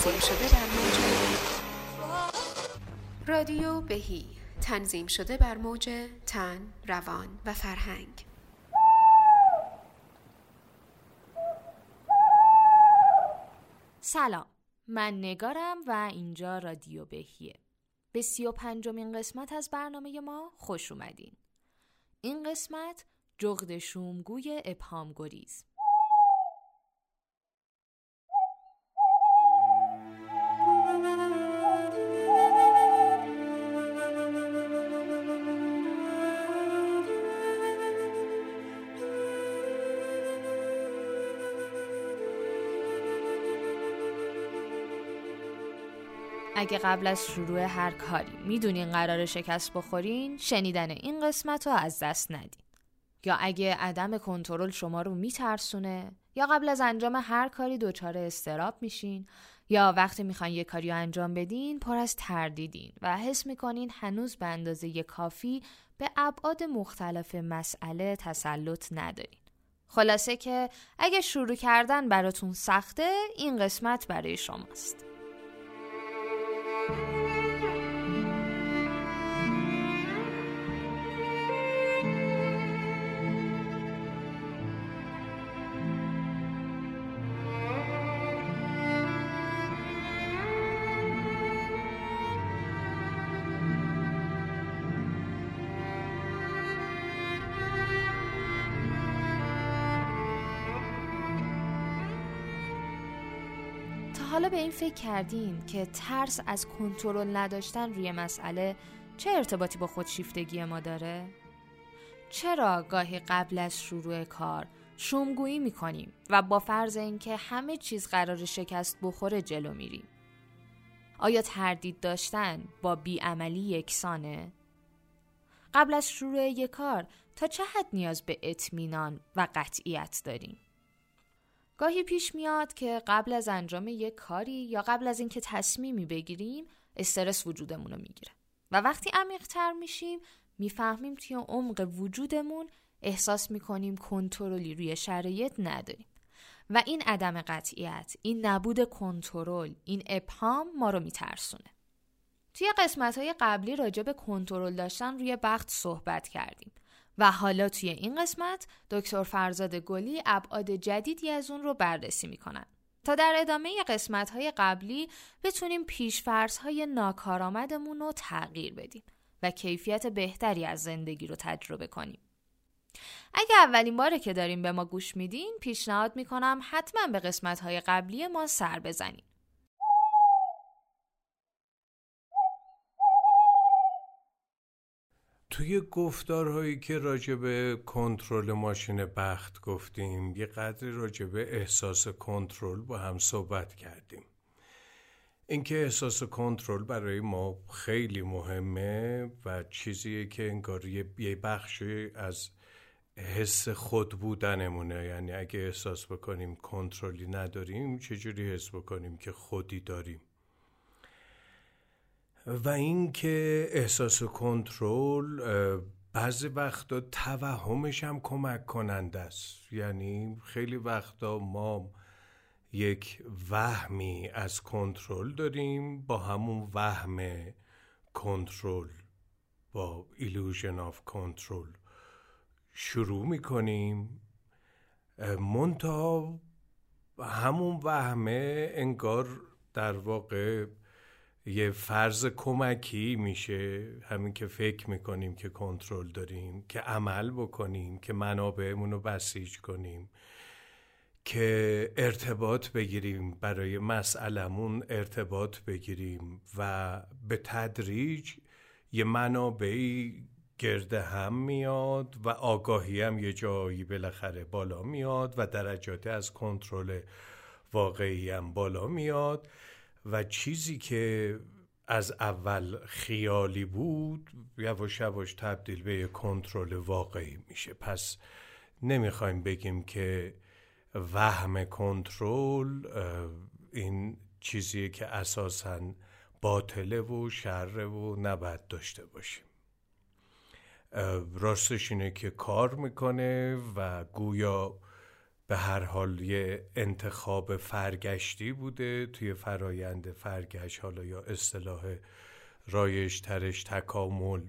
تنظیم شده بر موج. رادیو بهی. تنظیم شده بر موج تن، روان و فرهنگ. سلام. من نگارم و اینجا رادیو بهیه. به سی و پنجمین قسمت از برنامه ما خوش اومدین. این قسمت جغد شومگوی ابهام گریز اگه قبل از شروع هر کاری می‌دونین قرار شکست بخورین شنیدن این قسمت رو از دست ندین. یا اگه عدم کنترل شما رو میترسونه یا قبل از انجام هر کاری دچار استراب میشین یا وقتی می‌خواین یه کاری انجام بدین پر از تردیدین و حس می‌کنین هنوز به اندازه کافی به ابعاد مختلف مسئله تسلط ندارین. خلاصه که اگه شروع کردن براتون سخته این قسمت برای شماست. Thank you. حالا به این فکر کردین که ترس از کنترل نداشتن روی مسئله چه ارتباطی با خودشیفتگی ما داره؟ چرا گاهی قبل از شروع کار شومگویی می‌کنیم و با فرض اینکه همه چیز قرار شکست بخوره جلو میریم؟ آیا تردید داشتن با بیعملی یکسانه؟ قبل از شروع یک کار تا چه حد نیاز به اطمینان و قطعیت داریم؟ گاهی پیش میاد که قبل از انجام یک کاری یا قبل از اینکه تصمیمی بگیریم استرس وجودمون رو می‌گیره. و وقتی عمیقتر میشیم می‌فهمیم توی عمق وجودمون احساس می‌کنیم کنترلی روی شرایط نداریم. و این عدم قطعیت این نبود کنترل این ابهام ما رو میترسونه. توی قسمت های قبلی راجع به کنترل داشتن روی بخت صحبت کردیم. و حالا توی این قسمت دکتر فرزاد گلی ابعاد جدیدی از اون رو بررسی می‌کنن تا در ادامه قسمت های قبلی بتونیم پیشفرض های ناکارآمدمون رو تغییر بدیم و کیفیت بهتری از زندگی رو تجربه کنیم. اگه اولین باره که داریم به ما گوش میدین پیشنهاد می‌کنم حتما به قسمت های قبلی ما سر بزنیم. توی گفتارهایی که راجع به کنترل ماشین بخت گفتیم یه راجع به احساس کنترل با هم صحبت کردیم. اینکه احساس کنترل برای ما خیلی مهمه و چیزیه که انگار یه بخشی از حس خود بودنمونه. یعنی اگه احساس بکنیم کنترلی نداریم چجوری حس بکنیم که خودی داریم؟ و اینکه احساس کنترل بعضی وقتا توهمش هم کمک کننده است. یعنی خیلی وقتا ما یک وهمی از کنترل داریم با همون وهم کنترل با ایلوژن آف کنترل شروع می‌کنیم. منتها همون وهمه انگار در واقع یه فرض کمکی میشه همین که فکر می‌کنیم که کنترل داریم که عمل بکنیم که منابعمون رو بسیج کنیم که ارتباط بگیریم برای مسئلمون ارتباط بگیریم و به تدریج یه منابعی گرد هم میاد و آگاهی هم یه جایی بالاخره بالا میاد و درجات از کنترل واقعی هم بالا میاد. و چیزی که از اول خیالی بود یواش یواش تبدیل به کنترل واقعی میشه. پس نمی‌خوایم بگیم که وهم کنترل این چیزیه که اساسا باطله و شره و نباید داشته باشیم. راستش اینه که کار می‌کنه و گویا به هر حال یه انتخاب فرگشتی بوده توی فرایند فرگشت حالا یا اصطلاح رایش ترش تکامل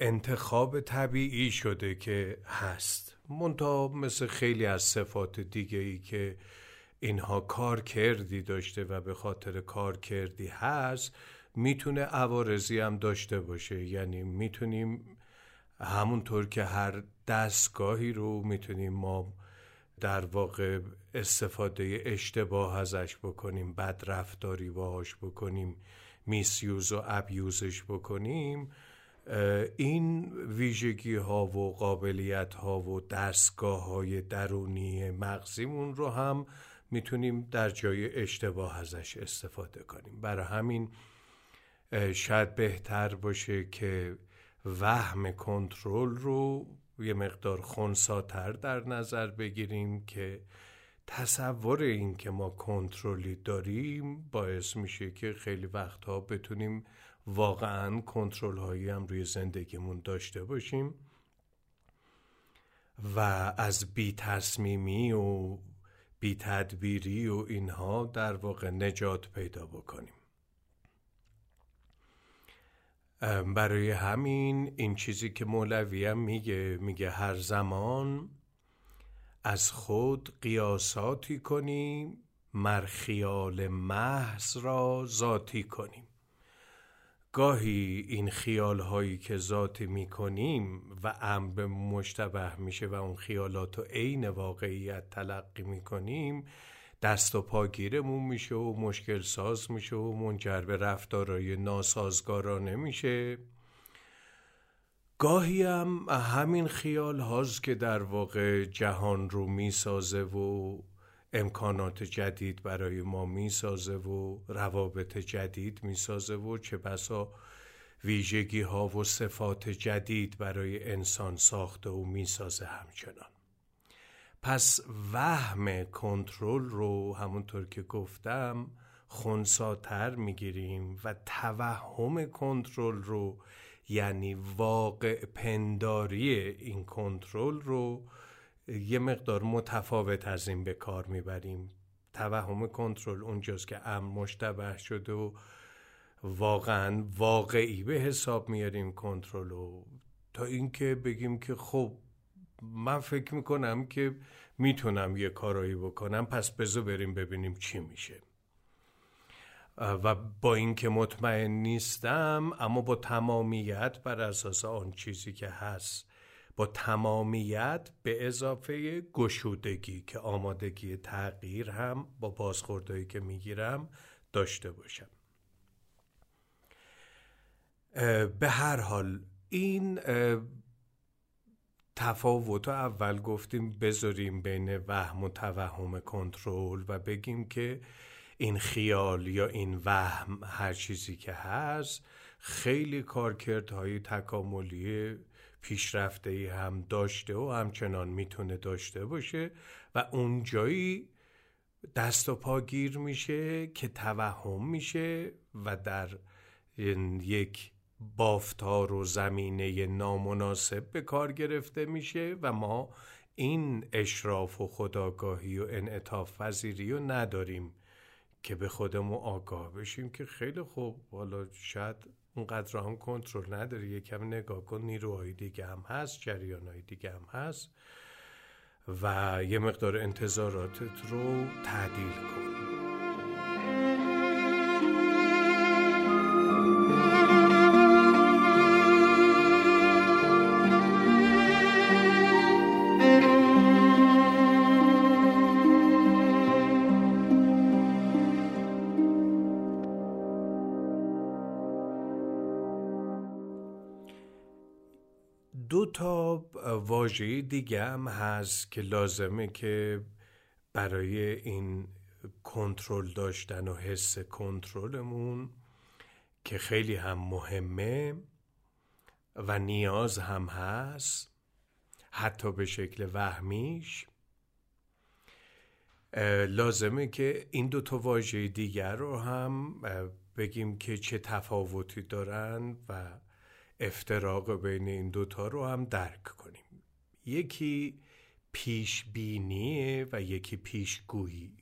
انتخاب طبیعی شده که هست. منتها مثل خیلی از صفات دیگه ای که اینها کار کردی داشته و به خاطر کار کردی هست می‌تونه عوارضی هم داشته باشه. یعنی می‌تونیم همونطور که هر دستگاهی رو می‌تونیم ما در واقع استفاده اشتباه ازش بکنیم بد رفتاری باهاش بکنیم میسیوز و ابیوزش بکنیم این ویژگی ها و قابلیت ها و دستگاه های درونی مغزیمون رو هم می‌تونیم در جای اشتباه ازش استفاده کنیم. برای همین شاید بهتر باشه که وهم کنترل رو یه مقدار خونساتر در نظر بگیریم که تصور این که ما کنترلی داریم باعث میشه که خیلی وقتها بتونیم واقعا کنترل هایی هم روی زندگیمون داشته باشیم و از بی تصمیمی و بی تدبیری و اینها در واقع نجات پیدا بکنیم. برای همین این چیزی که مولوی هم میگه میگه هر زمان از خود قیاساتی کنیم مر خیال محض را ذاتی کنیم. گاهی این خیال هایی که ذاتی می کنیم و امر مشتبه میشه و اون خیالات رو عین واقعیت تلقی می کنیم دست و پاگیرمون میشه و مشکل ساز میشه و منجر به رفتارهای ناسازگارانه میشه. گاهی هم همین خیال هاست که در واقع جهان رو می‌سازه و امکانات جدید برای ما می‌سازه و روابط جدید می‌سازه و چه بسا ویژگی ها و صفات جدید برای انسان ساخته و می‌سازه همچنان. پس وهم کنترل رو همونطور که گفتم خونساتر می‌گیریم و توهم کنترل رو یعنی واقع پنداری این کنترل رو یه مقدار متفاوت از این به کار می‌بریم. توهم کنترل اونجاست که امر مشتبه شده و واقعا واقعی به حساب میاریم کنترل رو. تا اینکه بگیم که خب من فکر می‌کنم که می‌تونم یه کارایی بکنم. پس بذار بریم ببینیم چی میشه. و با اینکه مطمئن نیستم اما با تمامیت بر اساس آن چیزی که هست با تمامیت به اضافه گشودگی که آمادگی تغییر هم با بازخوردهایی که می‌گیرم داشته باشم. به هر حال این تفاوت اول گفتیم بذاریم بین وهم و توهم کنترل و بگیم که این خیال یا این وهم هر چیزی که هست خیلی کارکردهای تکاملی پیشرفته ای هم داشته و همچنان می‌تونه داشته باشه و اونجایی دست و پا گیر میشه که توهم میشه و در یک بافتار و زمینه نامناسب به کار گرفته میشه و ما این اشراف و خداگاهی و انعطاف وزیری رو نداریم که به خودمون آگاه بشیم که خیلی خوب. حالا شاید اونقدر هم کنترل نداری. یکم نگاه کن نیروهای دیگه هم هست جریانهای دیگه هم هست و یه مقدار انتظاراتت رو تعدیل کن. واژه دیگه هم هست که لازمه که برای این کنترل داشتن و حس کنترلمون که خیلی هم مهمه و نیاز هم هست حتی به شکل وهمیش. لازمه که این دو تا واژه دیگر رو هم بگیم که چه تفاوتی دارن و افتراق بین این دوتا رو هم درک کنیم. یکی پیش و یکی پیشگویی.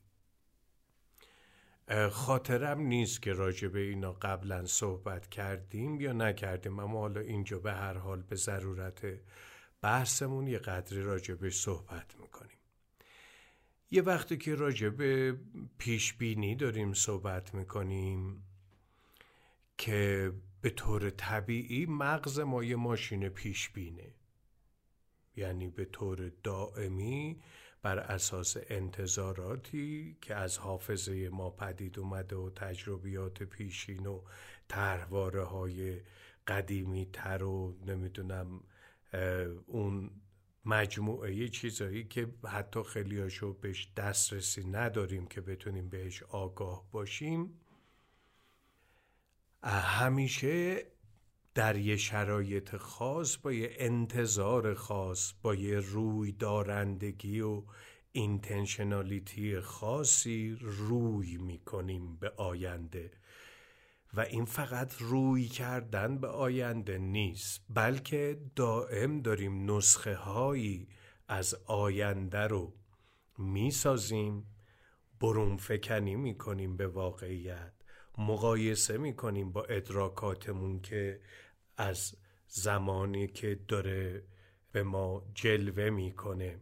خاطرم نیست که راجع به اینا قبلا صحبت کردیم یا نکردیم اما حالا اینجا به هر حال به ضرورت بحثمون یه قدری راجع به صحبت می‌کنیم. یه وقتی که راجع به پیش بینی داریم صحبت می‌کنیم که به طور طبیعی مغز ما یه ماشین پیش بینه یعنی به طور دائمی بر اساس انتظاراتی که از حافظه ما پدید اومده و تجربیات پیشین و تحواره های قدیمی تر و نمی‌دونم اون مجموعه چیزایی که حتی خیلیاشو بهش دسترسی نداریم که بتونیم بهش آگاه باشیم همیشه در یه شرایط خاص با یه انتظار خاص با یه روی دارندگی و اینتنشنالیتی خاصی روی می‌کنیم به آینده. و این فقط روی کردن به آینده نیست بلکه دائم داریم نسخه هایی از آینده رو می‌سازیم برون فکنی می‌کنیم به واقعیت. مقایسه می‌کنیم با ادراکاتمون که از زمانی که داره به ما جلوه می‌کنه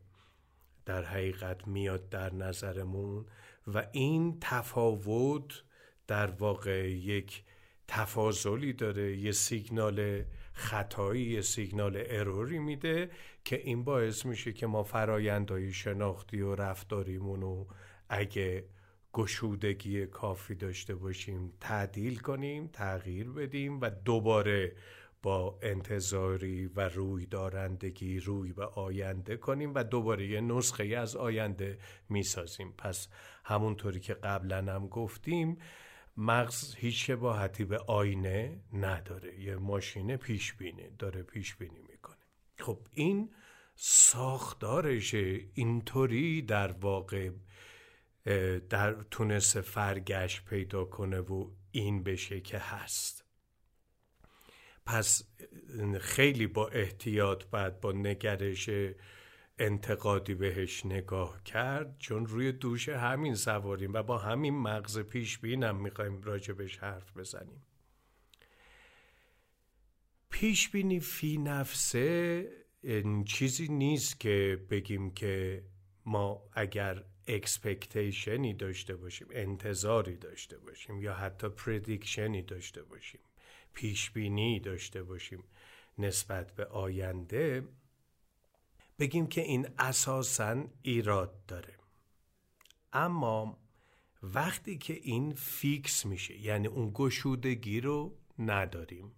در حقیقت میاد در نظرمون و این تفاوت در واقع یک تفاضلی داره یه سیگنال خطایی یه سیگنال اروری میده که این باعث میشه که ما فرایندهای شناختی و رفتاریمون رو اگه گشودگی کافی داشته باشیم تعدیل کنیم تغییر بدیم و دوباره با انتظاری و روی دارندگی روی به آینده کنیم و دوباره یه نسخه از آینده می‌سازیم. پس همونطوری که قبلا هم گفتیم مغز هیچ شباهتی به آینه نداره. یه ماشین پیش بینه داره پیش بینی می‌کنه. خب این ساختارش اینطوری در واقع در تونست فرگشت پیدا کنه و این بشه که هست. پس خیلی با احتیاط بعد با نگرش انتقادی بهش نگاه کرد چون روی دوش همین سواریم و با همین مغز پیش بینم می‌خوایم راجبش حرف بزنیم. پیش بینی فی نفسه چیزی نیست که بگیم که ما اگر expectation ی داشته باشیم انتظاری داشته باشیم یا حتی prediction ی داشته باشیم پیش بینی داشته باشیم نسبت به آینده بگیم که این اساسا ایراد داره. اما وقتی که این fix میشه یعنی اون گشودگی رو نداریم.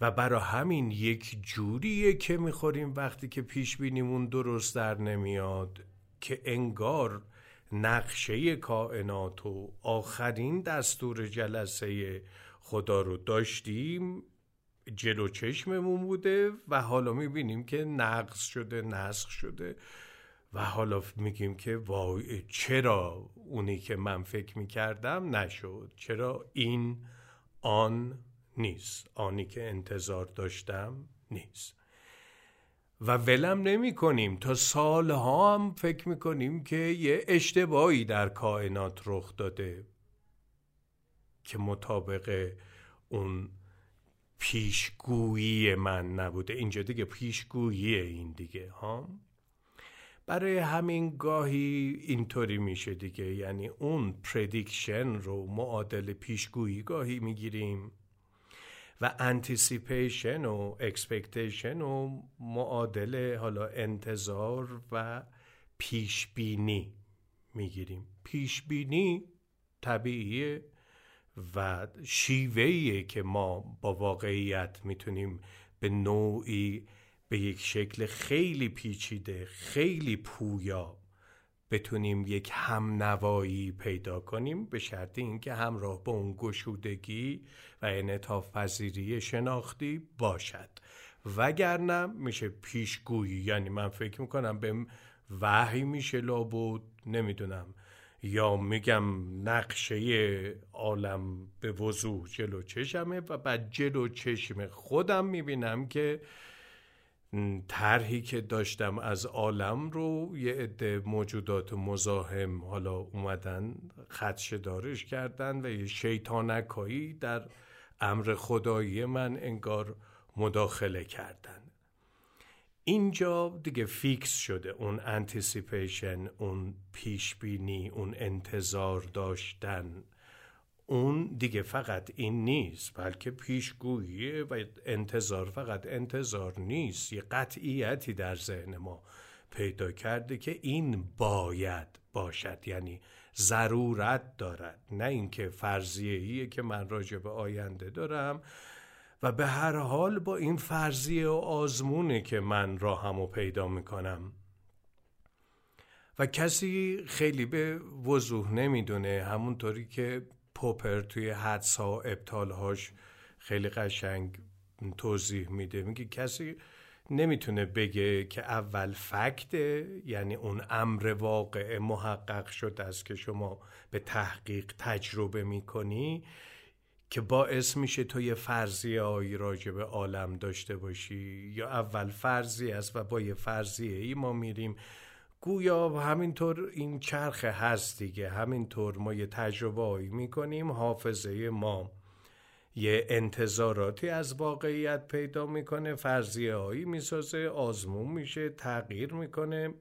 و برا همین یک جوریه که می‌خوریم وقتی که پیش بینیمون درست در نمیاد. که انگار نقشه کائنات و آخرین دستور جلسه خدا رو داشتیم جلو چشممون بوده و حالا می‌بینیم که نقص شده نسخ شده و حالا میگیم که وای چرا اونی که من فکر می‌کردم نشد؟ چرا این آن نیست؟ آنی که انتظار داشتم نیست. و ولم نمی کنیم. تا سالها هم فکر می کنیم که یه اشتباهی در کائنات رخ داده. که مطابق اون پیشگویی من نبوده. اینجا دیگه پیشگویی این دیگه ها؟ برای همین گاهی اینطوری میشه دیگه. یعنی اون پردیکشن رو معادل پیشگویی گاهی می‌گیریم. و anticipation و expectation و معادل حالا انتظار و پیشبینی می‌گیریم. پیشبینی طبیعیه و شیوهیه که ما با واقعیت می‌تونیم به نوعی به یک شکل خیلی پیچیده خیلی پویا بتونیم یک هم نوایی پیدا کنیم به شرط اینکه همراه با اون گشودگی و انعطاف پذیری شناختی باشد. وگرنه میشه پیشگویی یعنی من فکر می‌کنم به وحی میشه لابود نمی‌دونم. یا میگم نقشه عالم به وضوح جلو چشمه و بعد جلو چشم خودم می‌بینم که طرحی که داشتم از عالم رو یه عده موجودات مزاحم حالا اومدن خدشه دارش کردن و یه شیطانکایی در امر خدایی من انگار مداخله کردن. اینجا دیگه fix شده اون anticipation اون پیشبینی اون انتظار داشتن. اون دیگه فقط این نیست بلکه پیشگویی و انتظار فقط انتظار نیست یه قطعیتی در ذهن ما پیدا کرده که این باید باشد یعنی ضرورت دارد نه اینکه فرضیه که من راجع به آینده دارم و به هر حال با این فرضیه و آزمونه که من راهمو پیدا می‌کنم. و کسی خیلی به وضوح نمی‌دونه همونطوری که پوپر توی حدس ها و ابطالهاش خیلی قشنگ توضیح میده. میگه کسی نمی‌تونه بگه که اول فکته یعنی اون امر واقع محقق شده است که شما به تحقیق تجربه می‌کنی که باعث میشه تو یه فرضیه هایی راجع به عالم داشته باشی. یا اول فرضی است و با یه فرضیه ای ما میریم گویا همینطور این چرخ هست دیگه همینطور ما یه تجربه هایی می‌کنیم حافظه ما یه انتظاراتی از واقعیت پیدا می‌کنه فرضیه هایی می‌سازه آزمون میشه تغییر می‌کنه.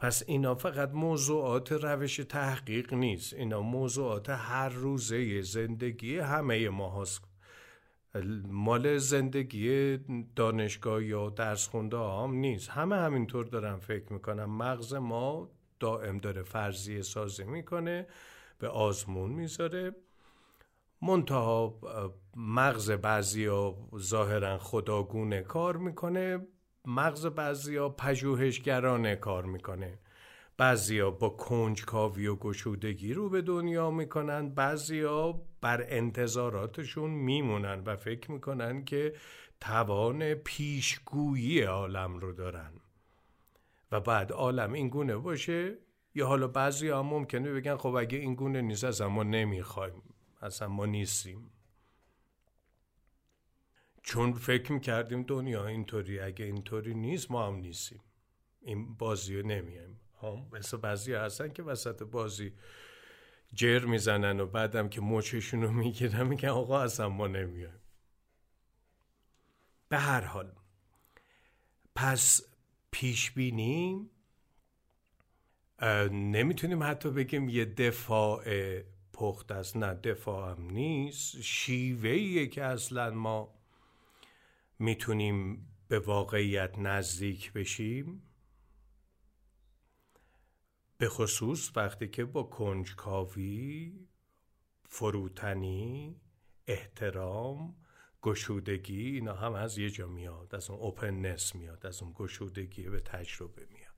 پس اینا فقط موضوعات روش تحقیق نیست. اینا موضوعات هر روزه زندگی همه ما هست مال زندگی دانشگاه یا درس خونده هم نیست. همه همینطور دارن فکر می‌کنم مغز ما دائم داره فرضیه سازی می‌کنه به آزمون می‌ذاره. منتها مغز بعضی ها ظاهرا خداگونه کار می‌کنه. مغز بعضی ها پژوهشگرانه کار می‌کنه. بعضیا با کنجکاوی و گشودگی رو به دنیا می‌کنن بعضیا بر انتظاراتشون میمونن و فکر می‌کنن که توان پیشگویی عالم رو دارن. و بعد عالم این گونه باشه یا حالا بعضی هم ممکنه بگن خب اگه این گونه نیست از ما نمی‌خوایم اصلا ما نیستیم. چون فکر می‌کردیم دنیا اینطوری اگه اینطوری نیست ما هم نیستیم. این بازی رو نمیایم مثل بعضی هستن که وسط بازی جر می‌زنن و بعدم که موچشون رو می‌گیرن میگن آقا اصلا ما نمیایم. به هر حال پس پیش بینیم نمی‌تونیم حتی بگیم یه دفاع پخت است. نه دفاع هم نیست. شیوهیه که اصلا ما می‌تونیم به واقعیت نزدیک بشیم. به خصوص وقتی که با کنجکاوی فروتنی احترام گشودگی اینا هم از یه جا میاد از اون اوپننس میاد از اون گشودگی به تجربه میاد.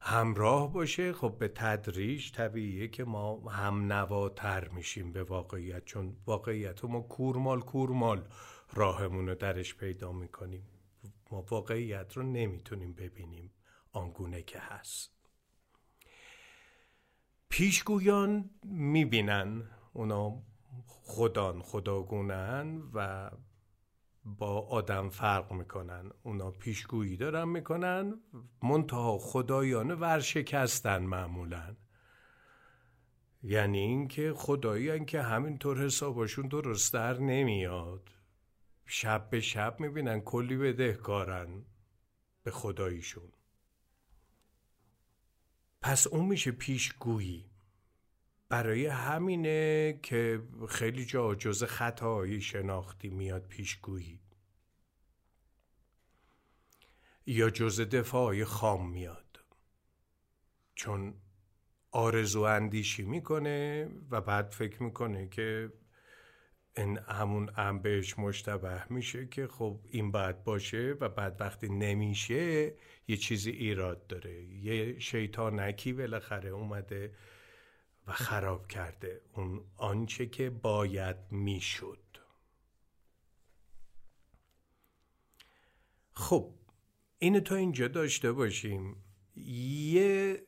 همراه باشه خب به تدریج طبیعیه که ما هم نواتر میشیم به واقعیت چون واقعیت ما کورمال کورمال راهمون رو درش پیدا می‌کنیم. ما واقعیت رو نمی‌تونیم ببینیم آنگونه که هست. پیشگویان می‌بینن اونا خدان خداگونن و با آدم فرق می‌کنن. اونا پیشگویی دارن می‌کنن منتها خدایان ورشکستن معمولا. یعنی اینکه خدایی که همینطور حسابشون درست در نمیاد. شب به شب می‌بینن کلی بدهکارن به خداییشون. پس اون میشه پیشگویی. برای همینه که خیلی جا جز خطایی شناختی میاد پیشگویی. یا جز دفاعی خام میاد. چون آرزو اندیشی می‌کنه و بعد فکر می‌کنه که این همون ام بهش مشتبه میشه که خب این باید باشه و بعد وقتی نمیشه یه چیزی ایراد داره. یه شیطانکی بالاخره اومده و خراب کرده اون آنچه که باید می‌شد. خب اینو تا اینجا داشته باشیم. یه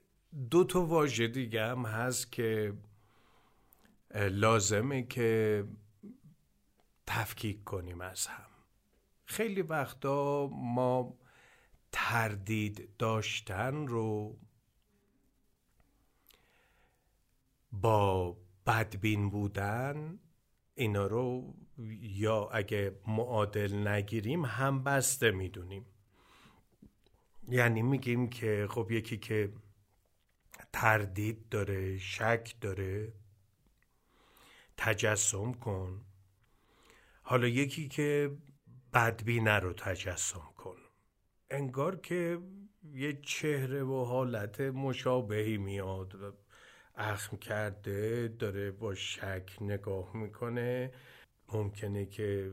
دو تا واژه دیگه هم هست که لازمه که تفکیک کنیم از هم. خیلی وقتا ما تردید داشتن رو با بدبین بودن اینا رو یا اگه معادل نگیریم هم بسته می‌دونیم. یعنی میگیم که خب یکی که تردید داره شک داره تجسم کن. حالا یکی که بدبینه رو تجسم کن. انگار که یه چهره و حالت مشابهی میاد. اخم کرده داره با شک نگاه می‌کنه. ممکنه که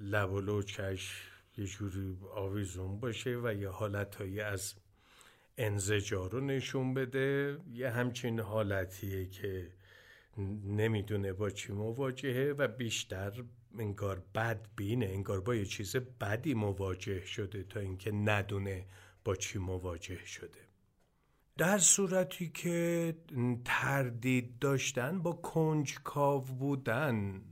لب و لوچش یه جوری آویزون باشه و یه حالتهایی از انزجار رو نشون بده. یه همچین حالتیه که نمی‌دونه با چی مواجهه و بیشتر انگار بد بینه انگار با یه چیز بدی مواجه شده تا اینکه ندونه با چی مواجه شده. در صورتی که تردید داشتن با کنجکاو بودن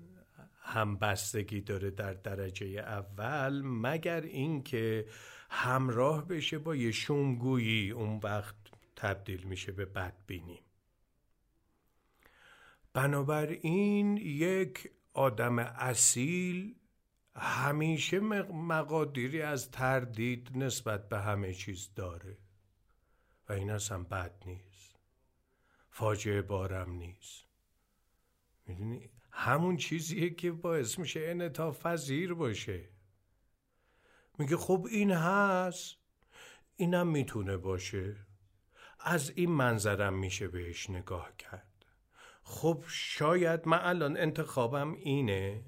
هم بستگی داره در درجه اول مگر اینکه همراه بشه با یه شومگویی اون وقت تبدیل میشه به بدبینی. بنابراین یک آدم اصیل همیشه مقادیری از تردید نسبت به همه چیز داره. و این اصلا بد نیست. فاجعه بارم نیست. می‌دونی؟ همون چیزیه که باعث میشه انعطاف پذیر باشه. میگه خب این هست. اینم می‌تونه باشه. از این منظرم میشه بهش نگاه کرد. خب شاید من الان انتخابم اینه.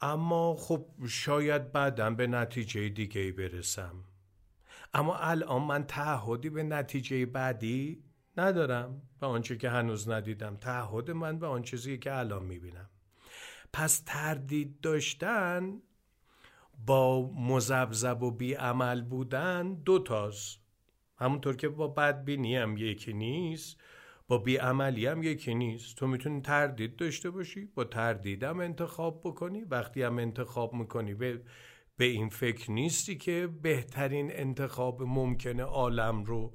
اما خب شاید بعدم به نتیجه دیگه برسم. اما الان من تعهدی به نتیجه بعدی ندارم به آنچه که هنوز ندیدم. تعهد من به آن چیزی که الان می‌بینم. پس تردید داشتن با مزبزب و بیعمل بودن دو تاست. همونطور که با بدبینی هم یکی نیست. با بیعملی هم یکی نیست. تو می‌تونی تردید داشته باشی با تردیدم انتخاب بکنی. وقتی هم انتخاب می‌کنی به, به این فکر نیستی که بهترین انتخاب ممکنه عالم رو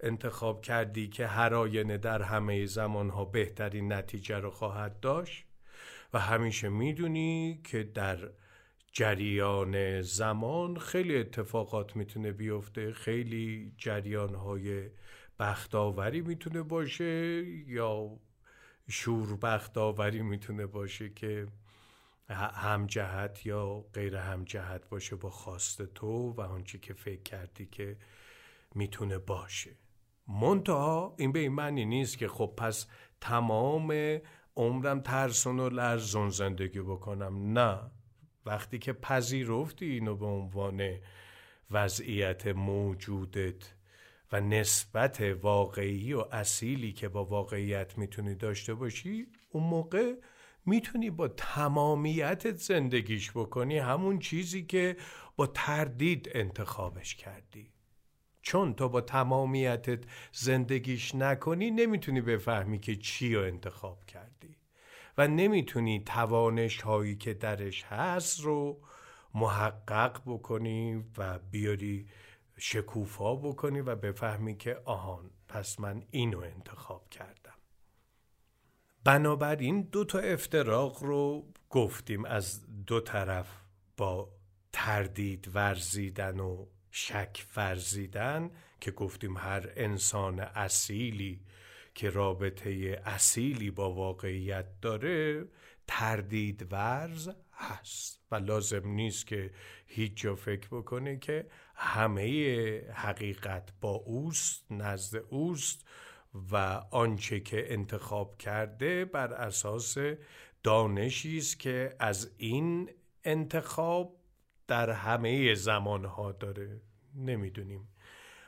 انتخاب کردی که هر آینه در همه زمانها بهترین نتیجه رو خواهد داشت. و همیشه می‌دونی که در جریان زمان خیلی اتفاقات می‌تونه بیفته. خیلی جریانهای بختاوری می‌تونه باشه یا شور بختاوری می‌تونه باشه که هم جهت یا غیر هم جهت باشه با خواست تو و آنچه که فکر کردی که می‌تونه باشه. منتها این به این معنی نیست که خب پس تمام عمرم ترسون و لرزون زندگی بکنم. نه. وقتی که پذیرفتی اینو به عنوان وضعیت موجودت و نسبت واقعی و اصیلی که با واقعیت می‌تونی داشته باشی اون موقع می‌تونی با تمامیت زندگیش بکنی همون چیزی که با تردید انتخابش کردی. چون تو با تمامیتت زندگیش نکنی نمی‌تونی بفهمی که چی رو انتخاب کردی. و نمی‌تونی توانش هایی که درش هست رو محقق بکنی و بیاری شکوفا بکنی و بفهمی که آهان پس من اینو انتخاب کردم. بنابراین دو تا افتراق رو گفتیم. از دو طرف با تردید ورزیدن و شک ورزیدن که گفتیم هر انسان اصیلی که رابطه اصیلی با واقعیت داره تردید ورز هست و لازم نیست که هیچ جا فکر بکنه که همه حقیقت با اوست نزد اوست و آنچه که انتخاب کرده بر اساس دانشی است که از این انتخاب در همه زمانها داره. نمی‌دونیم.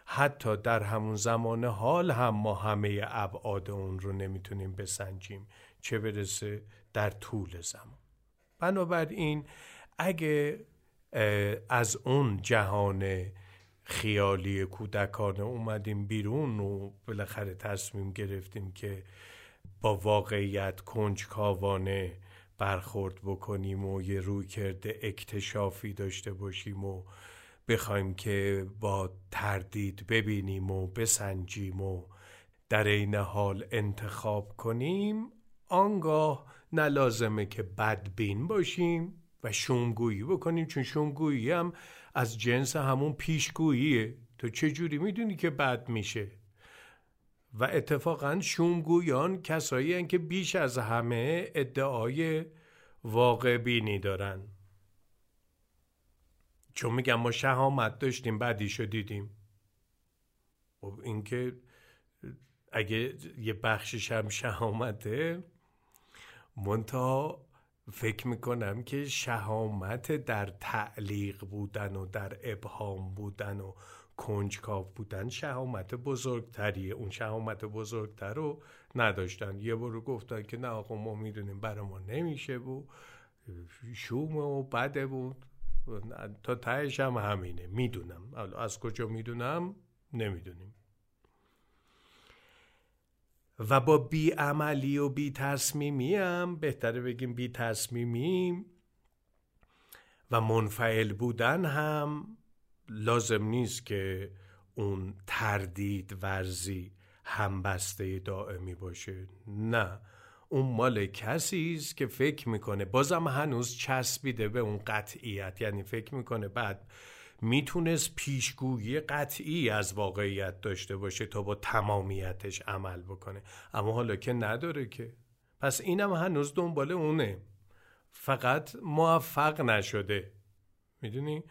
حتی در همون زمان حال هم ما همه ابعاد اون رو نمی‌تونیم بسنجیم. چه برسه در طول زمان. بنابراین اگه از اون جهان خیالی کودکانه اومدیم بیرون و بالاخره تصمیم گرفتیم که با واقعیت کنجکاوانه برخورد بکنیم و یه روی کرده اکتشافی داشته باشیم و بخوایم که با تردید ببینیم و بسنجیم و در این حال انتخاب کنیم آنگاه نلازمه که بدبین باشیم و شومگویی بکنیم چون شومگویی هم از جنس همون پیشگوییه. تو جوری می‌دونی که بد میشه؟ و اتفاقا شومگویان کسایی که بیش از همه ادعای واقع بینی دارن. چون میگم ما شهامت داشتیم بعدیشو دیدیم. خب اینکه اگه یه بخشش هم شهامته منتها فکر می‌کنم که شهامت در تعلیق بودن و در ابهام بودن و کنجکاو بودن شهامت بزرگتریه اون شهامت بزرگتر رو نداشتن. یه بارو گفتن که نه آقا ما می‌دونیم برای ما نمیشه و شومه و بده بود تا تهش هم همینه. می‌دونم. از کجا می‌دونم؟ نمی‌دونیم. و با بی عملی و بی تصمیمی هم بهتره بگیم بی تصمیمی و منفعل بودن هم لازم نیست که اون تردید ورزی همبسته دائمی باشه. نه اون مال کسی است که فکر می‌کنه بازم هنوز چسبیده به اون قطعیت. یعنی فکر می‌کنه بعد می‌تونست پیشگویی قطعی از واقعیت داشته باشه تا با تمامیتش عمل بکنه. اما حالا که نداره که. پس اینم هنوز دنبال اونه. فقط موفق نشده. می‌دونی؟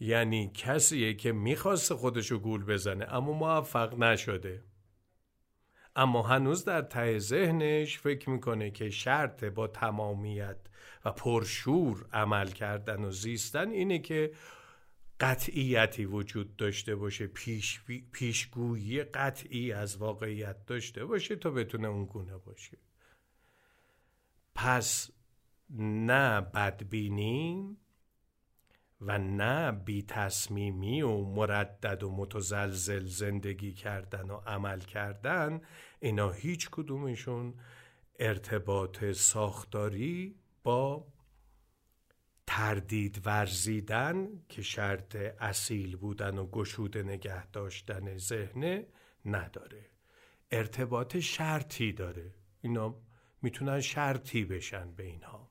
یعنی کسیه که می‌خواست خودشو گول بزنه اما موفق نشده. اما هنوز در ته ذهنش فکر می‌کنه که شرط با تمامیت و پرشور عمل کردن و زیستن اینه که قطعیتی وجود داشته باشه پیش پیشگویی قطعی از واقعیت داشته باشه تا بتونه اون گونه باشه. پس نه بدبینی و نه بی تصمیمی و مردد و متزلزل زندگی کردن و عمل کردن اینا هیچ کدومشون ارتباط ساختاری با تردید ورزیدن که شرط اصیل بودن و گشود نگه داشتن ذهنه نداره. ارتباط شرطی داره. اینا می‌تونن شرطی بشن به اینها.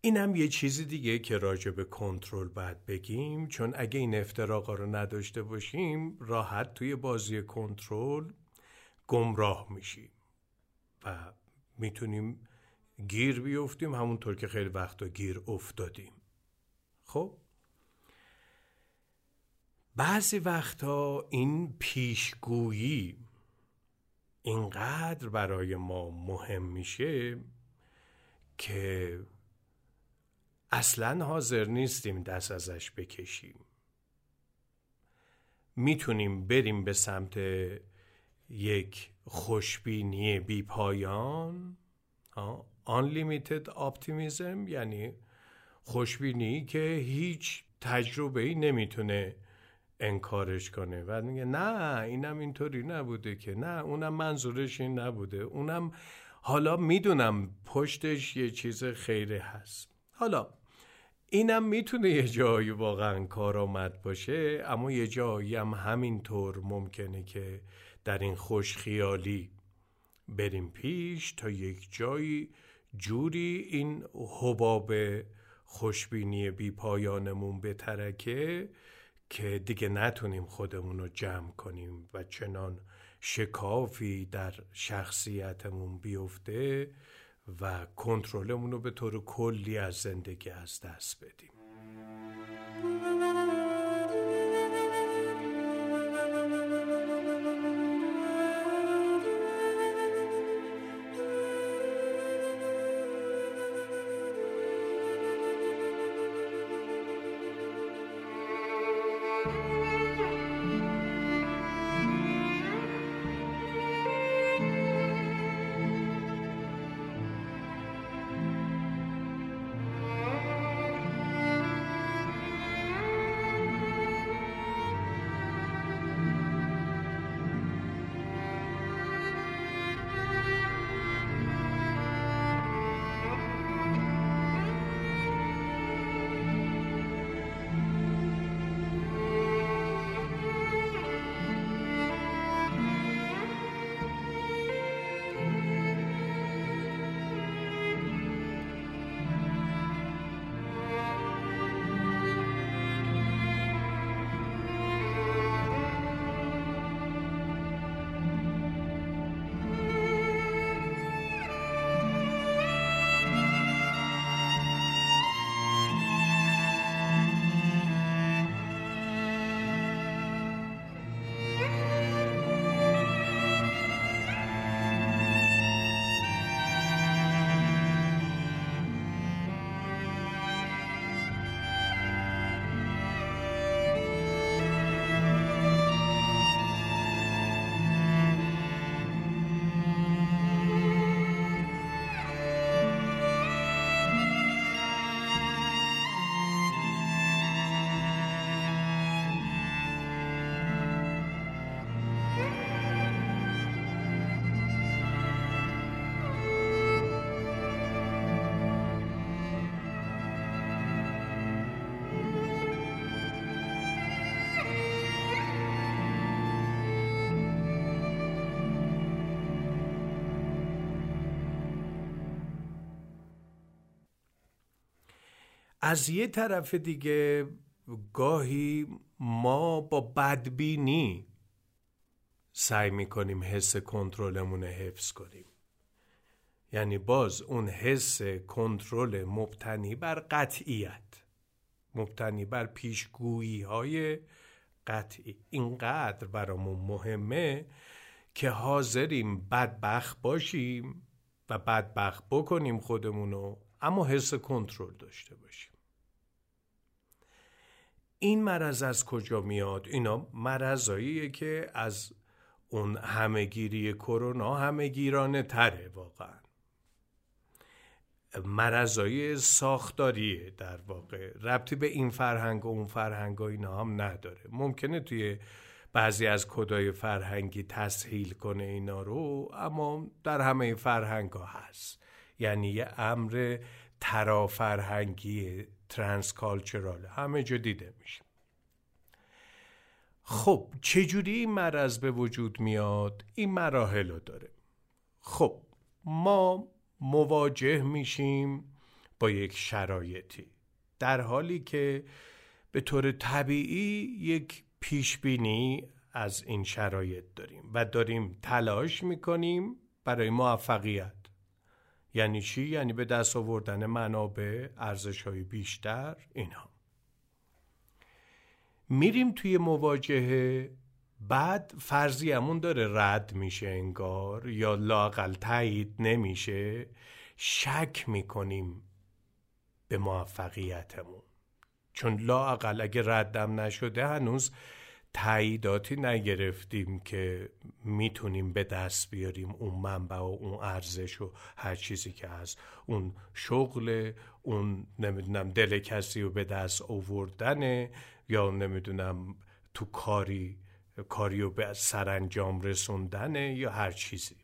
اینم یه چیزی دیگه که راجع به کنترل باید بگیم چون اگه این افتراقا رو نداشته باشیم راحت توی بازی کنترل گمراه میشیم و می‌تونیم گیر بیفتیم همونطور که خیلی وقتا گیر افتادیم. خب؟ بعضی وقتا این پیشگویی اینقدر برای ما مهم میشه که اصلا حاضر نیستیم دست ازش بکشیم. می‌تونیم بریم به سمت یک خوشبینی بی پایان. Unlimited optimism یعنی خوشبینی که هیچ تجربه ای نمی‌تونه انکارش کنه. و میگه نه اینم اینطوری نبوده که. نه اونم منظورش این نبوده. اونم حالا می‌دونم پشتش یه چیز خیره هست. حالا اینم می‌تونه یه جایی واقعا کارآمد باشه اما یه جایی هم همینطور ممکنه که در این خوش خیالی بریم پیش تا یک جایی جوری این حباب خوشبینی بی پایانمون بترکه که دیگه نتونیم خودمون رو جمع کنیم و چنان شکافی در شخصیتمون بیفته و کنترلمون رو به طور کلی از زندگی از دست بدیم. Bye. از یه طرف دیگه گاهی ما با بدبینی سعی می‌کنیم حس کنترلمون حفظ کنیم. یعنی باز اون حس کنترل مبتنی بر قطعیت مبتنی بر پیشگویی های قطعی. اینقدر برامون مهمه که حاضریم بدبخت باشیم و بدبخت بکنیم خودمونو اما حس کنترل داشته باشیم. این مرض از کجا میاد؟ اینا مرضاییه که از اون همهگیری کرونا همهگیرانه تره واقعا. مرضایی ساختاریه در واقع. ربطی به این فرهنگ و اون فرهنگ و اینا هم نداره. ممکنه توی بعضی از کدای فرهنگی تسهیل کنه اینا رو اما در همه فرهنگ ها هست. یعنی یه امر ترافرهنگی ترانس کالچرال همه جا دیده میشه. خب چجوری این مرض به وجود میاد؟ این مراحل رو داره. خب ما مواجه میشیم با یک شرایطی. در حالی که به طور طبیعی یک پیشبینی از این شرایط داریم و داریم تلاش می‌کنیم برای موفقیت. یعنی چی؟ یعنی به دست آوردن منابع ارزش های بیشتر اینها میریم توی مواجهه بعد فرضیمون داره رد میشه انگار یا لاقل تایید نمیشه. شک می‌کنیم به موفقیتمون. چون لاقل اگه ردم نشده هنوز تاییداتی نگرفتیم که می‌تونیم به دست بیاریم اون منبع و اون ارزش و هر چیزی که هست. اون شغل اون نمی‌دونم دل کسی رو به دست آوردنه یا نمی‌دونم تو کاری کاری رو به سرانجام رسوندنه یا هر چیزی.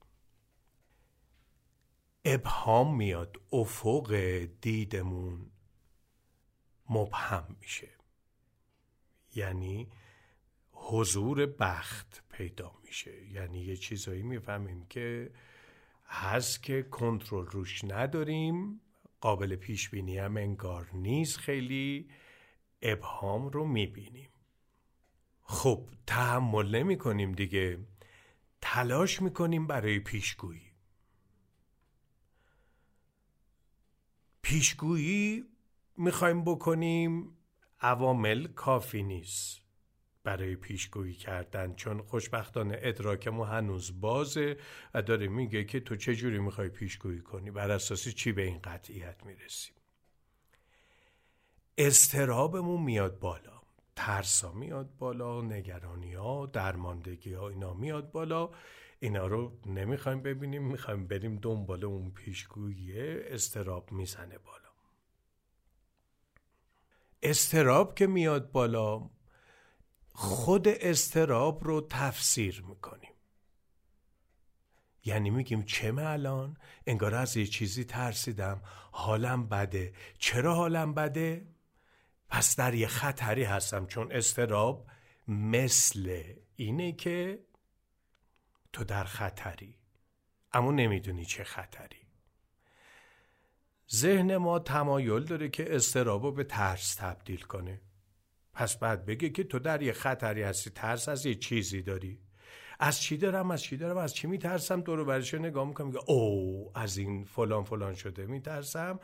ابهام میاد افق دیدمون مبهم میشه. یعنی حضور بخت پیدا میشه. یعنی یه چیزایی می‌فهمیم که هست که کنترل روش نداریم قابل پیش بینی هم انگار نیست. خیلی ابهام رو می‌بینیم. خب تحمل نمی کنیم دیگه. تلاش می‌کنیم برای پیشگویی. پیشگویی می‌خوایم بکنیم عوامل کافی نیست. برای پیشگویی کردن چون خوشبختانه ادراکمون هنوز بازه و داره میگه که تو چه جوری می‌خوای پیشگویی کنی؟ بر اساس چی به این قطعیت می‌رسیم؟ استرابمون میاد بالا. ترسا میاد بالا نگرانی ها درماندگی ها اینا میاد بالا. اینا رو نمی‌خوایم ببینیم می‌خوایم بریم دنبال اون پیشگویی استراب می‌زنه بالا. استراب که میاد بالا خود استراب رو تفسیر می‌کنیم. یعنی میگیم چه الان؟ انگار از یه چیزی ترسیدم. حالم بده. چرا حالم بده؟ پس در یه خطری هستم چون استراب مثل اینه که تو در خطری. اما نمی‌دونی چه خطری. ذهن ما تمایل داره که استرابو به ترس تبدیل کنه. پس بعد بگه که تو در یه خطری هستی ترس از یه چیزی داری. از چی دارم از چی دارم از چی میترسم؟ دور برش نگاه می‌کنم؟ میگه او از این فلان فلان شده میترسم.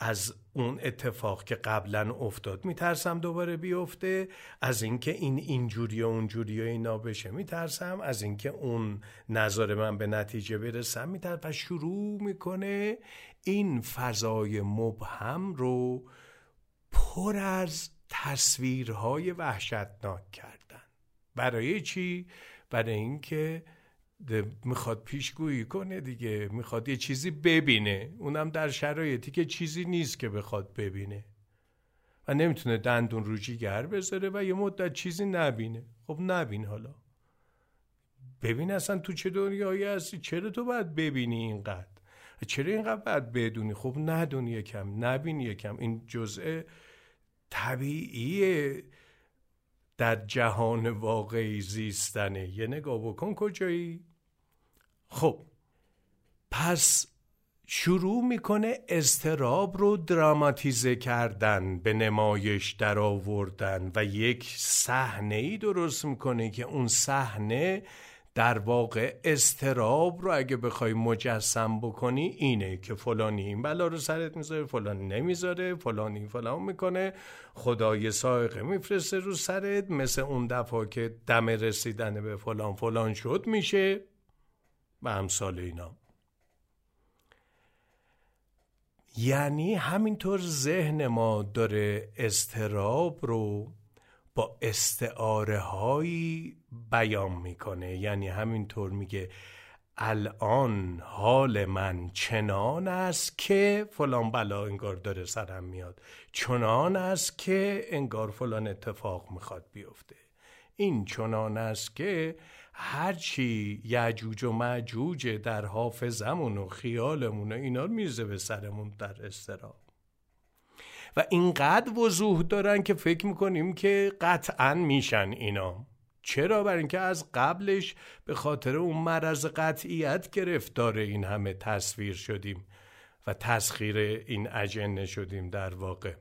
از اون اتفاق که قبلا افتاد میترسم دوباره بیفته. از اینکه این اینجوری و اونجوری و اینا بشه میترسم. از اینکه اون نظر من به نتیجه برسم میترسم. و شروع می‌کنه این فضای مبهم رو پر از تصویرهای وحشتناک کردن. برای چی؟ برای اینکه می‌خواد پیشگویی کنه دیگه می‌خواد یه چیزی ببینه. اونم در شرایطی که چیزی نیست که بخواد ببینه. و نمی‌تونه دندون رو جیگر بذاره و یه مدت چیزی نبینه. خب نبین حالا. ببین اصلا تو چه دنیایی هستی؟ چرا تو باید ببینی اینقدر؟ چرا اینقدر باید بدونی؟ خب ندونی یکم نبین یکم این جزء طبیعیه در جهان واقعی زیستنه. یه نگاه بکن کجایی. خب پس شروع می‌کنه استراب رو دراماتیزه کردن به نمایش در آوردن و یک صحنه ای درست می‌کنه که اون صحنه در واقع استراب رو اگه بخوای مجسم بکنی اینه که فلانی این بلا رو سرت می‌ذاره فلانی نمی‌ذاره فلانی فلان می‌کنه خدای سائقه میفرسته رو سرت مثل اون دفعه که دم رسیدن به فلان فلان شد میشه و امثال اینا. یعنی همینطور ذهن ما داره استراب رو با استعاره هایی بیان می‌کنه. یعنی همینطور میگه الان حال من چنان است که فلان بلا انگار داره سرم میاد. چنان است که انگار فلان اتفاق می‌خواد بیفته. این چنان است که هرچی یعجوج و معجوج در حافظمون و خیالمون و اینا میرزه به سرمون در استراب و اینقدر وضوح دارن که فکر می‌کنیم که قطعا میشن اینا. چرا؟ بر اینکه از قبلش به خاطر اون مرض قطعیت گرفتار این همه تصویر شدیم و تسخیر این اجنه شدیم در واقع.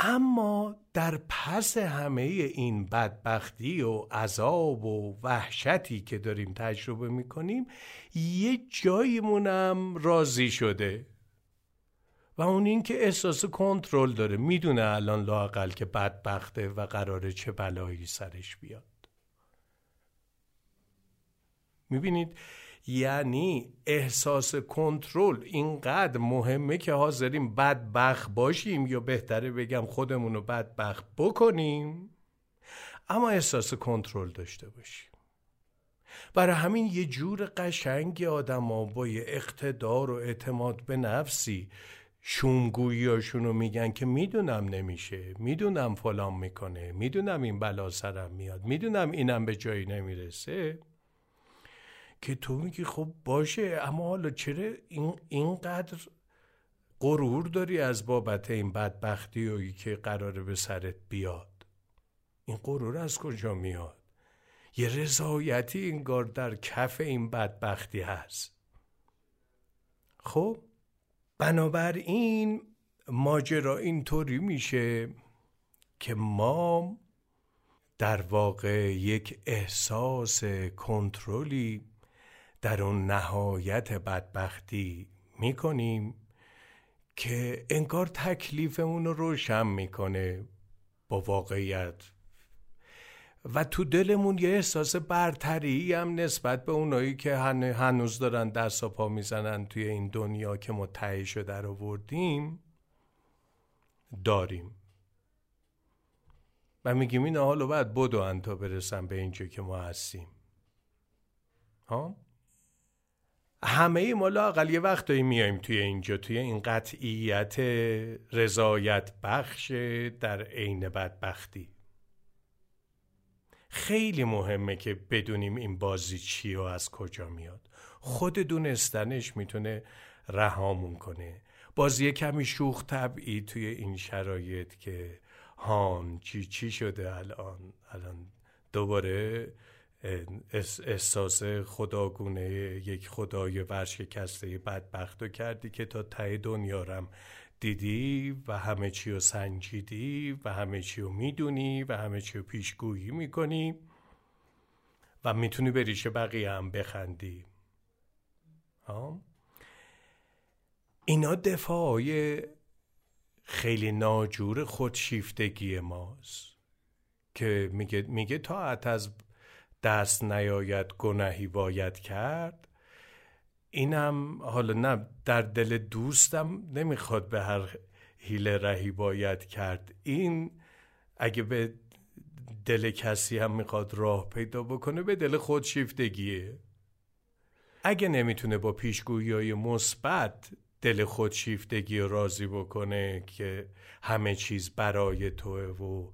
اما در پس همه این بدبختی و عذاب و وحشتی که داریم تجربه می‌کنیم یه جاییمونم راضی شده. و اون این که احساس کنترل داره. می‌دونه الان لاقل که بدبخته و قراره چه بلایی سرش بیاد. می‌بینید؟ یعنی احساس کنترل اینقدر مهمه که حاضریم بدبخت باشیم یا بهتره بگم خودمون رو بدبخت بکنیم. اما احساس کنترل داشته باشیم. برای همین یه جور قشنگی آدم ها با یه اقتدار و اعتماد به نفسی شومگوییاشون رو میگن که می‌دونم نمیشه می‌دونم فلان می‌کنه می‌دونم این بلا سرم میاد می‌دونم اینم به جایی نمی‌رسه. که تو میگی خب باشه اما حالا چرا این اینقدر غرور داری از بابت این بدبختی و که قراره به سرت بیاد؟ این غرور از کجا میاد؟ یه رضایتی انگار در کف این بدبختی هست. خب؟ بنابراین ماجرا اینطوری میشه که ما در واقع یک احساس کنترلی در اون نهایت بدبختی می‌کنیم که انگار تکلیفمون رو روشن می‌کنه با واقعیت. و تو دلمون یه احساس برتری هم نسبت به اونایی که هنوز دارن دست و پا می‌زنن توی این دنیا که ما تهیه در آوردیم داریم. و میگیم این حالا باید بدو تا برسن به اینجا که ما هستیم. ها؟ همه ما لاقل یه میایم توی اینجا توی این قطعیت رضایت بخش در عین بدبختی. خیلی مهمه که بدونیم این بازی چی و از کجا میاد. خود دونستنش می‌تونه رهامون کنه. بازی کمی شوخ طبعی توی این شرایط که هان چی چی شده الان؟ الان دوباره احساس خداگونه یک خدای ورشکسته بدبخت کردی که تا ته دنیارم دیدی و همه چی رو سنجیدی و همه چی رو می‌دونی و همه چی رو پیشگویی می‌کنی و می‌تونی به ریشه بقیه هم بخندی ها؟ اینا دفاعی خیلی ناجور خودشیفتگی ماست که میگه, میگه تا از دست نیاید گناهی باید کرد اینم حالا نه در دل دوستم نمی‌خواد به هر حیله رهی باید کرد. این اگه به دل کسی هم می‌خواد راه پیدا بکنه به دل خودشیفتگیه اگه نمی‌تونه با پیشگویی های مثبت دل خودشیفتگی راضی بکنه که همه چیز برای توه و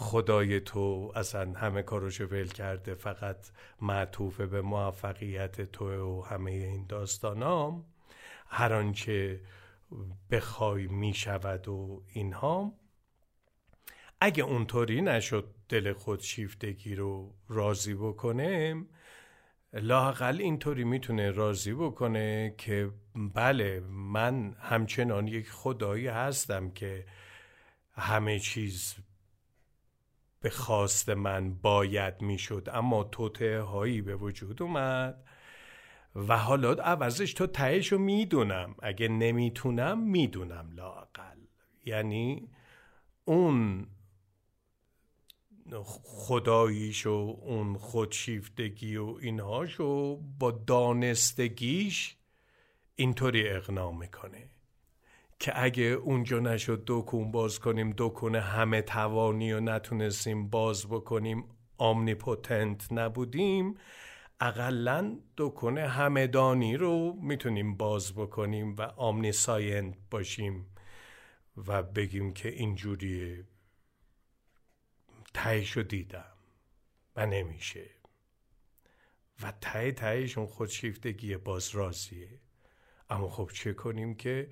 خدای تو اصلا همه کارشو ول کرده فقط معطوف به موفقیت تو و همه این داستانام هر آنچه بخوای می‌شود و اینها. اگه اونطوری نشد دل خود شیفتگی رو راضی بکنه لاقل اینطوری می‌تونه راضی بکنه که بله من همچنان یک خدایی هستم که همه چیز به خواست من باید می‌شد اما توته هایی به وجود اومد. و حالا عوضش تو تهشو می‌دونم. اگه نمی‌تونم می‌دونم لاقل یعنی اون خداییش و اون خودشیفتگی و اینهاشو با دانستگیش اینطوری اقنا می‌کنه. که اگه اونجا نشد دکون باز کنیم دکون همه توانی و نتونستیم باز بکنیم آمنیپوتنت نبودیم اقلا دکون همدانی رو می‌تونیم باز بکنیم و آمنی ساینت باشیم و بگیم که اینجوریه تهش دیدم و نمیشه. و ته تهش اون خودشیفتگی باز راضیه اما خب چه کنیم که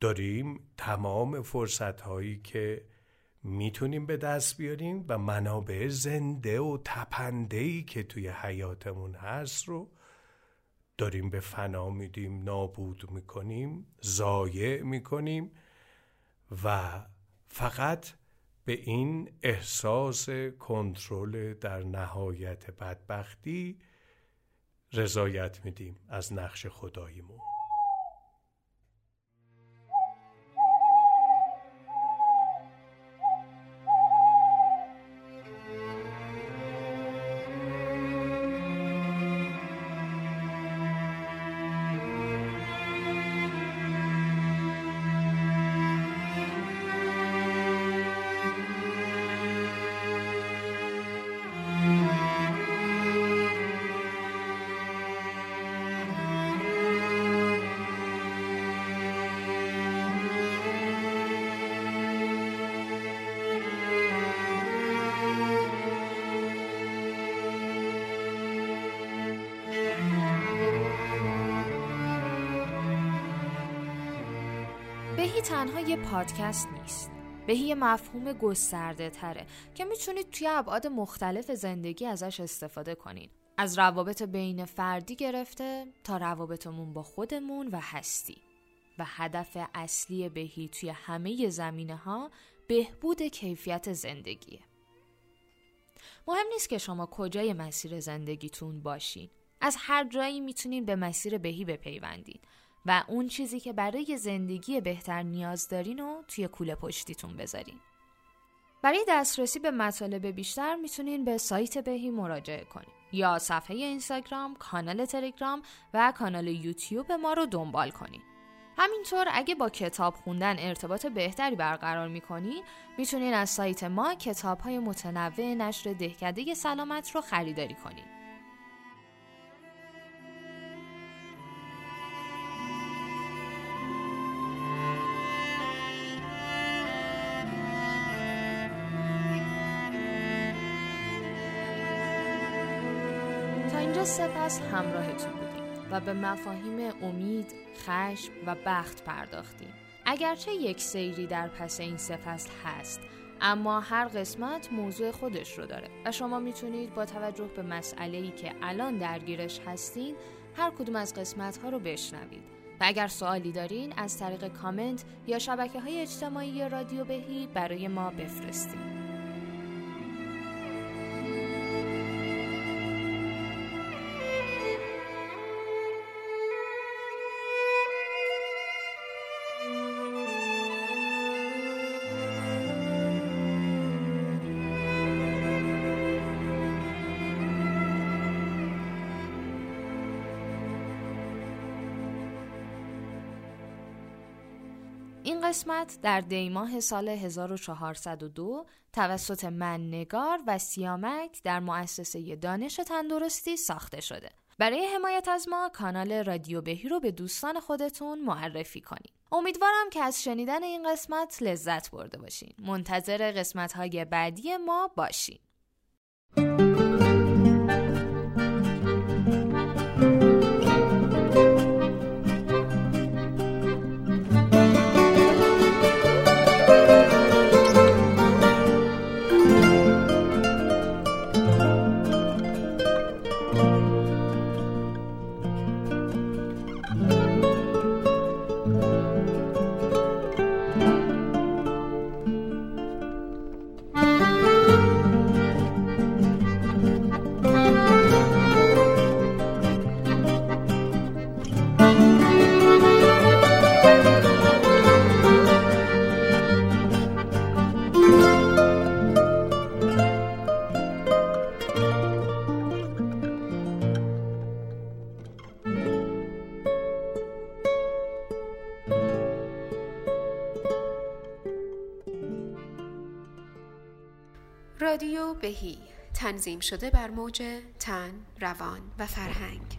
داریم تمام فرصت هایی که می‌تونیم به دست بیاریم و منابع زنده و تپنده ای که توی حیاتمون هست رو داریم به فنا میدیم نابود می‌کنیم ضایع می‌کنیم و فقط به این احساس کنترل در نهایت بدبختی رضایت میدیم از نقش خداییمون. یه پادکست نیست. بهی یه مفهوم گسترده تره که می‌تونید توی ابعاد مختلف زندگی ازش استفاده کنین. از روابط بین فردی گرفته تا روابطمون با خودمون و هستی. و هدف اصلی بهی توی همه زمینه ها بهبود کیفیت زندگیه. مهم نیست که شما کجای مسیر زندگیتون باشین. از هر جایی می‌تونین به مسیر بهی بپیوندین. و اون چیزی که برای زندگی بهتر نیاز دارین رو توی کوله پشتیتون بذارین. برای دسترسی به مطالب بیشتر می‌تونین به سایت بهی مراجعه کنین یا صفحه اینستاگرام، کانال تلگرام و کانال یوتیوب ما رو دنبال کنین. همینطور اگه با کتاب خوندن ارتباط بهتری برقرار می‌کنین می‌تونین از سایت ما کتاب های متنوع نشر دهکده سلامت رو خریداری کنین. سپس همراهتون بودیم و به مفاهیم امید، خشم و بخت پرداختیم. اگرچه یک سیری در پس این سپس هست اما هر قسمت موضوع خودش رو داره و شما می‌تونید با توجه به مسئله ای که الان درگیرش هستین هر کدوم از قسمت ها رو بشنوید و اگر سوالی دارین از طریق کامنت یا شبکه های اجتماعی رادیو بهی برای ما بفرستید. این قسمت در دیماه سال 1402 توسط من نگار و سیامک در مؤسسه دانش تندرستی ساخته شده. برای حمایت از ما کانال رادیو بهی رو به دوستان خودتون معرفی کنید. امیدوارم که از شنیدن این قسمت لذت برده باشین. منتظر قسمت های بعدی ما باشین. رادیو بهی. تنظیم شده بر موج تن، روان و فرهنگ.